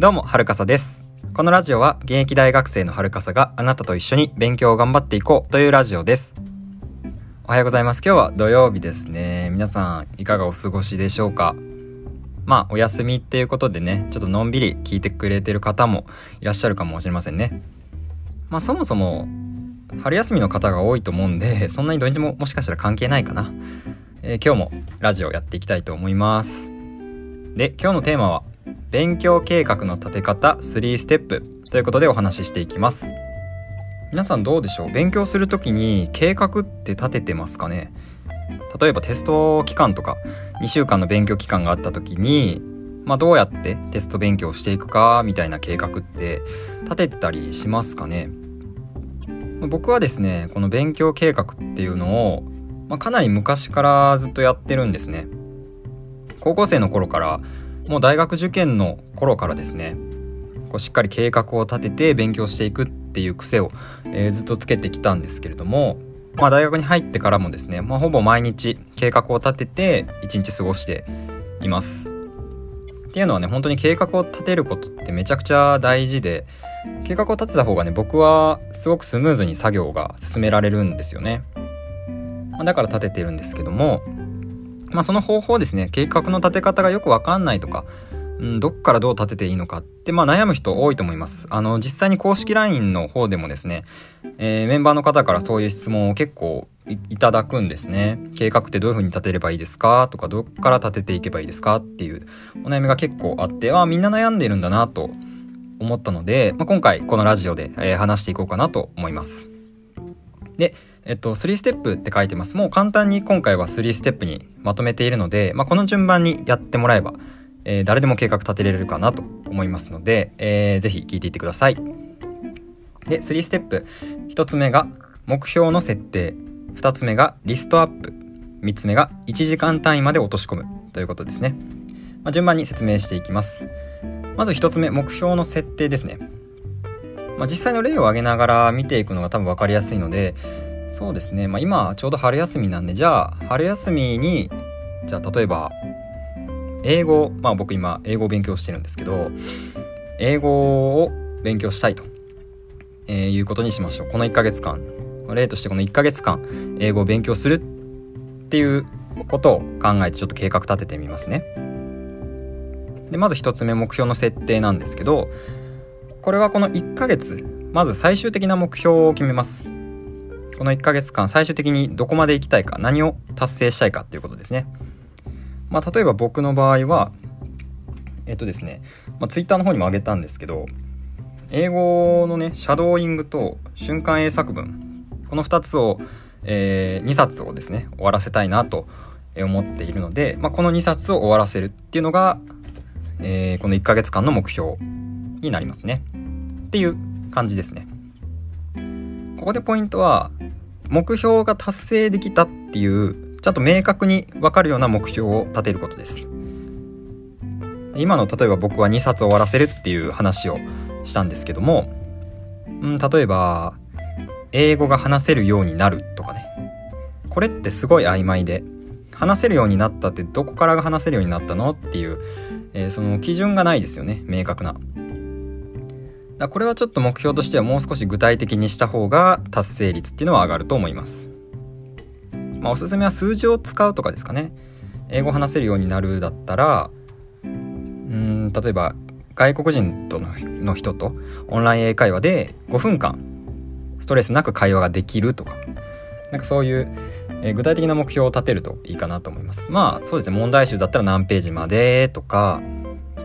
どうも、はるかさです。このラジオは現役大学生のはるかさがあなたと一緒に勉強を頑張っていこうというラジオです。おはようございます。今日は土曜日ですね。皆さん、いかがお過ごしでしょうか？まあ、お休みっていうことでね、ちょっとのんびり聞いてくれてる方もいらっしゃるかもしれませんね。まあ、そもそも、春休みの方が多いと思うんで、そんなに土日ももしかしたら関係ないかな。えー今日もラジオやっていきたいと思います。で、今日のテーマは、勉強計画の立て方3ステップということでお話ししていきます。皆さんどうでしょう？勉強するときに計画って立ててますかね？例えばテスト期間とか2週間の勉強期間があった時に、まあ、どうやってテスト勉強していくかみたいな計画って立ててたりしますかね？僕はですねこの勉強計画っていうのを、まあ、かなり昔からずっとやってるんですね。高校生の頃からもう大学受験の頃からですねこうしっかり計画を立てて勉強していくっていう癖を、えーずっとつけてきたんですけれども、まあ、大学に入ってからもですね、まあ、ほぼ毎日計画を立てて一日過ごしています。っていうのはね本当に計画を立てることってめちゃくちゃ大事で計画を立てた方がね僕はすごくスムーズに作業が進められるんですよね。だから立ててるんですけども、まあ、その方法ですね計画の立て方がよくわかんないとかうん、どっからどう立てていいのかって、まあ、悩む人多いと思います。あの実際に公式 LINE の方でもですね、えーメンバーの方からそういう質問を結構いいただくんですね。計画ってどういう風に立てればいいですか？とかどっから立てていけばいいですか？っていうお悩みが結構あってあみんな悩んでるんだなと思ったので、まあ、今回このラジオで、えー話していこうかなと思います。で、えっと、3ステップって書いてます。もう簡単に今回は3ステップにまとめているので、まあ、この順番にやってもらえば、えー誰でも計画立てれるかなと思いますので、えーぜひ聞いていってください。で、3ステップ。1つ目が目標の設定。2つ目がリストアップ。3つ目が1時間単位まで落とし込むということですね。まあ、順番に説明していきます。まず1つ目、目標の設定ですね。まあ、実際の例を挙げながら見ていくのが多分分かりやすいので、そうですね、まあ、今ちょうど春休みなんで、じゃあ春休みに、じゃあ例えば英語まあ僕今英語を勉強してるんですけど英語を勉強したいと、えーいうことにしましょう。この1ヶ月間。例としてこの1ヶ月間英語を勉強するっていうことを考えてちょっと計画立ててみますね。でまず1つ目目標の設定なんですけどこれはこの1ヶ月まず最終的な目標を決めます。この1ヶ月間最終的にどこまで行きたいか何を達成したいかっていうことですね。まあ、例えば僕の場合はえっとですね、まあ、ツイッターの方にも上げたんですけど英語のねシャドーイングと瞬間英作文この2つを、え2冊をですね終わらせたいなと思っているので、まあ、この2冊を終わらせるっていうのが、えーこの1ヶ月間の目標になりますね。っていう感じですね。ここでポイントは目標が達成できたっていうちゃんと明確に分かるような目標を立てることです。今の例えば僕は2冊終わらせるっていう話をしたんですけども、うん、例えば英語が話せるようになるとかね。これってすごい曖昧で話せるようになったってどこからが話せるようになったのっていう、えーその基準がないですよね明確な。だこれはちょっと目標としてはもう少し具体的にした方が達成率っていうのは上がると思いますまあ、おすすめは数字を使うとかですかね。英語話せるようになるだったら、うん、例えば外国人とのの人とオンライン英会話で5分間ストレスなく会話ができるとか、なんかそういう、えー具体的な目標を立てるといいかなと思います。まあそうですね、問題集だったら何ページまでとか、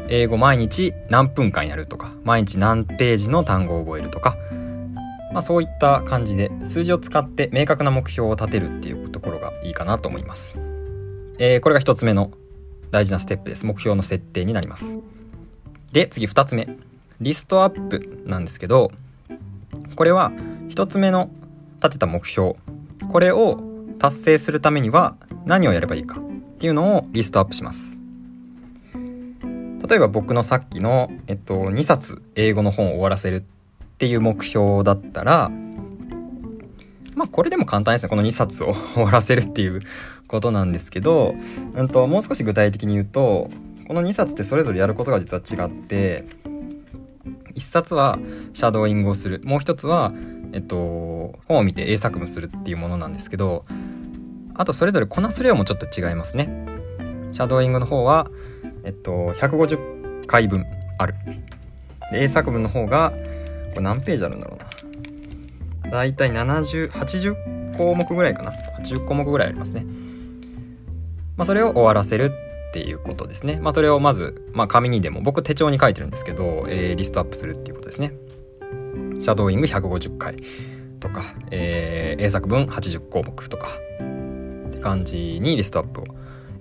英語毎日何分間やるとか、毎日何ページの単語を覚えるとか、まあ、そういった感じで数字を使って明確な目標を立てるっていうところがいいかなと思います。えーこれが一つ目の大事なステップです。目標の設定になります。で、次二つ目。リストアップなんですけど、これは一つ目の立てた目標。これを達成するためには何をやればいいかっていうのをリストアップします。例えば僕のさっきの、えっと、2冊英語の本を終わらせるっていう目標だったらまあこれでも簡単ですね。この2冊を終わらせるっていうことなんですけど、うん、ともう少し具体的に言うとこの2冊ってそれぞれやることが実は違って1冊はシャドーイングをする。もう1つは、えっと、本を見て英作文するっていうものなんですけどあとそれぞれこなす量もちょっと違いますね。シャドーイングの方は、えっと、150回分あるで英作文の方がこれ何ページあるんだろうなだいたい7080項目ぐらいかな80項目ぐらいありますねまあそれを終わらせるっていうことですね。まあ、それをまず、まあ、紙にでも僕手帳に書いてるんですけど、えー、リストアップするっていうことですね。シャドーイング150回とか、えー、英作文80項目とかって感じにリストアップを、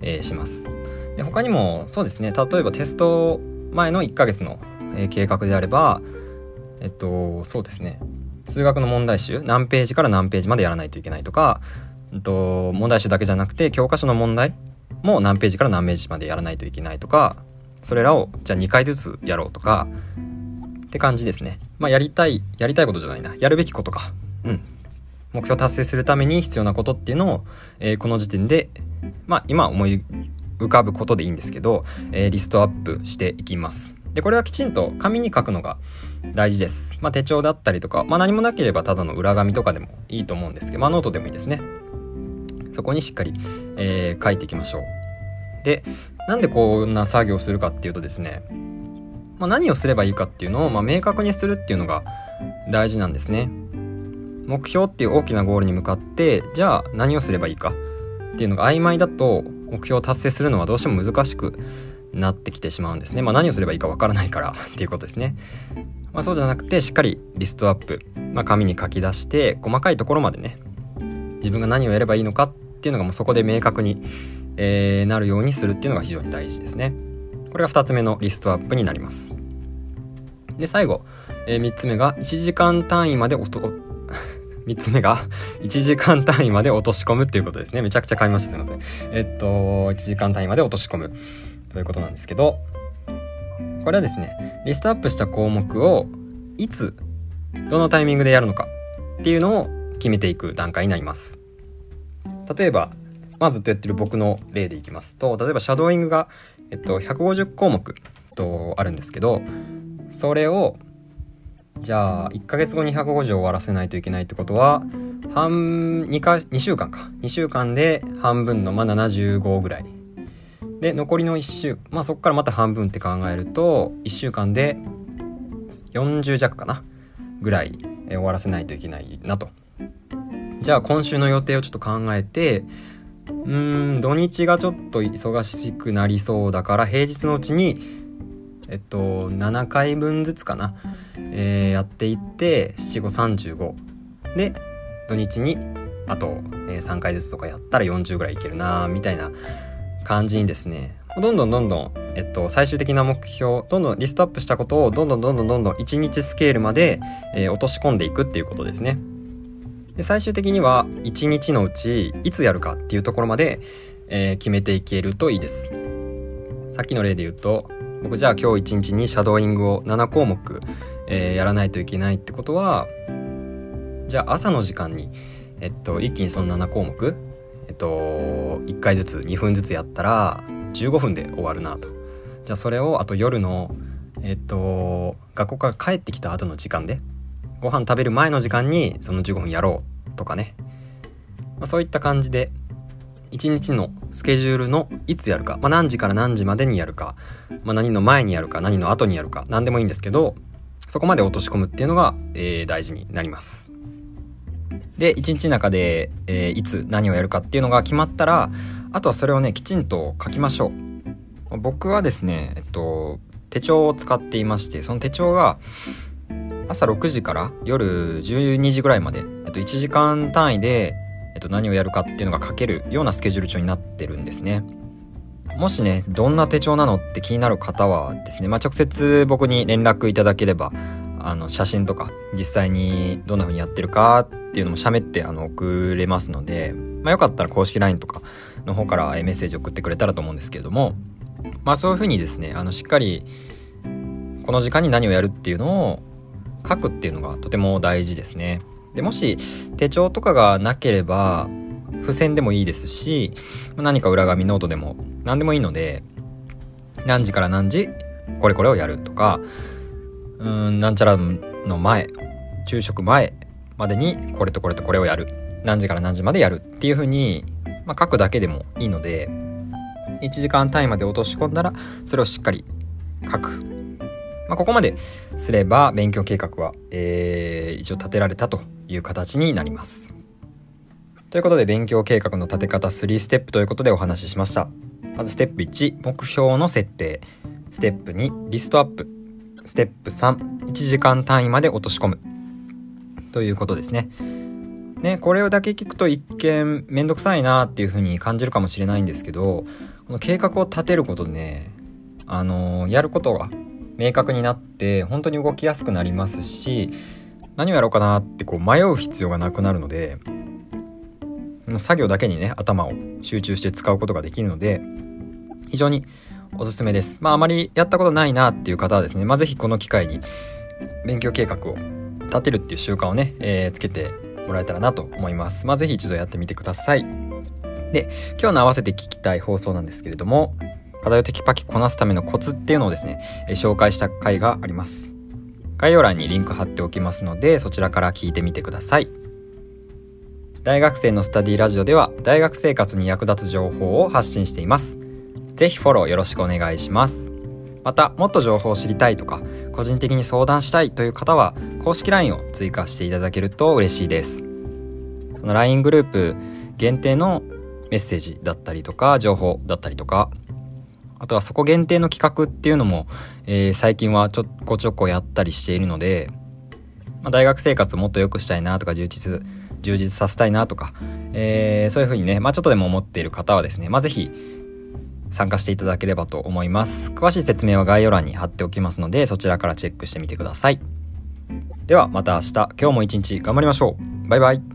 えー、します。で他にもそうですね。例えばテスト前の1ヶ月の、え、計画であればえっとそうですね。数学の問題集何ページから何ページまでやらないといけないとか、えっと、問題集だけじゃなくて教科書の問題も何ページから何ページまでやらないといけないとかそれらをじゃあ2回ずつやろうとかって感じですね。まあやりたいやりたいことじゃないな。やるべきことか。うん。目標達成するために必要なことっていうのを、えー、この時点でまあ今思い浮かぶことでいいんですけど、えー、リストアップしていきますでこれはきちんと紙に書くのが大事です、まあ、手帳だったりとか、まあ、何もなければただの裏紙とかでもいいと思うんですけど、まあ、ノートでもいいですねそこにしっかり、えー、書いていきましょう。で、なんでこんな作業をするかっていうとですね、まあ、何をすればいいかっていうのを、まあ、明確にするっていうのが大事なんですね。目標っていう大きなゴールに向かって、じゃあ何をすればいいかっていうのが曖昧だと目標を達成するのはどうしても難しくなってきてしまうんですね。まあ、何をすればいいかわからないから っていうことですね。まあ、そうじゃなくてしっかりリストアップ、まあ、紙に書き出して細かいところまでね自分が何をやればいいのかっていうのがもうそこで明確に、えー、なるようにするっていうのが非常に大事ですね。これが2つ目のリストアップになります。で、最後、えー、3つ目が1時間単位までおと、3つ目が1時間単位まで落とし込むっていうことですね。めちゃくちゃ買いました。すいません。えっと、1時間単位まで落とし込むということなんですけど、これはですね、リストアップした項目をいつ、どのタイミングでやるのかっていうのを決めていく段階になります。例えば、まあ、ずっとやってる僕の例でいきますと例えばシャドーイングが、えっと、150項目とあるんですけどそれをじゃあ1ヶ月後に150を終わらせないといけないってことは半 2, か2週間か。2週間で半分の、まあ、75ぐらい。で残りの1週まあそこからまた半分って考えると1週間で40弱かなぐらい終わらせないといけないなと。じゃあ今週の予定をちょっと考えてうん土日がちょっと忙しくなりそうだから平日のうちにえっと7回分ずつかな、えー、やっていって7535で土日にあと、えー、3回ずつとかやったら40ぐらいいけるなみたいな感じにですね。どんどんどんどん、えっと、最終的な目標どんどんリストアップしたことをどんどんどんどんどんどん1日スケールまで、えー、落とし込んでいくっていうことですね。で最終的には1日のうちいつやるかっていうところまで、えー、決めていけるといいです。さっきの例で言うと僕じゃあ今日1日にシャドーイングを7項目、えー、やらないといけないってことはじゃあ朝の時間に、えっと、一気にその7項目、えっと、1回ずつ2分ずつやったら15分で終わるなと。じゃあそれをあと夜のえっと学校から帰ってきた後の時間でご飯食べる前の時間にその15分やろうとかね、まあ、そういった感じで1日のスケジュールのいつやるか、まあ、何時から何時までにやるか、まあ、何の前にやるか何の後にやるか。何でもいいんですけどそこまで落とし込むっていうのが、えー、大事になります。で1日の中で、えー、いつ何をやるかっていうのが決まったらあとはそれをねきちんと書きましょう。僕はですねえっと手帳を使っていましてその手帳が朝6時から夜12時ぐらいまで、えっと、1時間単位で、と、何をやるかっていうのが書けるようなスケジュール帳になってるんですね。もしね、どんな手帳なのって気になる方はですね、まあ、直接僕に連絡いただければ、あの、写真とか、実際にどんな風にやってるかっていうのも喋ってあの送れますので、まあ、よかったら公式 LINE とかの方からメッセージ送ってくれたらと思うんですけれども、まあそういう風にですね、あの、しっかり、この時間に何をやるっていうのを書くっていうのがとても大事ですね。でもし手帳とかがなければ付箋でもいいですし何か裏紙ノートでも何でもいいので何時から何時これこれをやるとかうんなんちゃらの前昼食前までにこれとこれとこれをやる。何時から何時までやるっていう風に、まあ、書くだけでもいいので1時間単位まで落とし込んだらそれをしっかり書く、まあ、ここまですれば勉強計画は、えー、一応立てられたと。いう形になります。ということで勉強計画の立て方3ステップということでお話ししました。まずステップ1目標の設定。ステップ2リストアップ。ステップ31時間単位まで落とし込む。ということですね。ね、これをだけ聞くと一見めんどくさいなっていう風に感じるかもしれないんですけど、この計画を立てることでね、あのー、やることが明確になって本当に動きやすくなりますし、何をやろうかなってこう迷う必要がなくなるので、作業だけにね、頭を集中して使うことができるので、非常におすすめです。まああまりやったことないなっていう方はですね、まあ是非この機会に勉強計画を立てるっていう習慣をね、えー、つけてもらえたらなと思います。まあ、ぜひ一度やってみてください。で、今日の合わせて聞きたい放送なんですけれども、課題をテキパキこなすためのコツっていうのをですね、え紹介した回があります。概要欄にリンク貼っておきますので、そちらから聞いてみてください。大学生のスタディラジオでは、大学生活に役立つ情報を発信しています。ぜひフォローよろしくお願いします。また、もっと情報を知りたいとか、個人的に相談したいという方は、公式 LINE を追加していただけると嬉しいです。その LINE グループ限定のメッセージだったりとか、情報だったりとか、あとはそこ限定の企画っていうのも、えー、最近はちょこちょこやったりしているので、まあ、大学生活もっと良くしたいなとか充実充実させたいなとか、えー、そういうふうにね、まあ、ちょっとでも思っている方はですね、まあ、ぜひ参加していただければと思います。詳しい説明は概要欄に貼っておきますので、そちらからチェックしてみてください。ではまた明日、今日も一日頑張りましょう。バイバイ。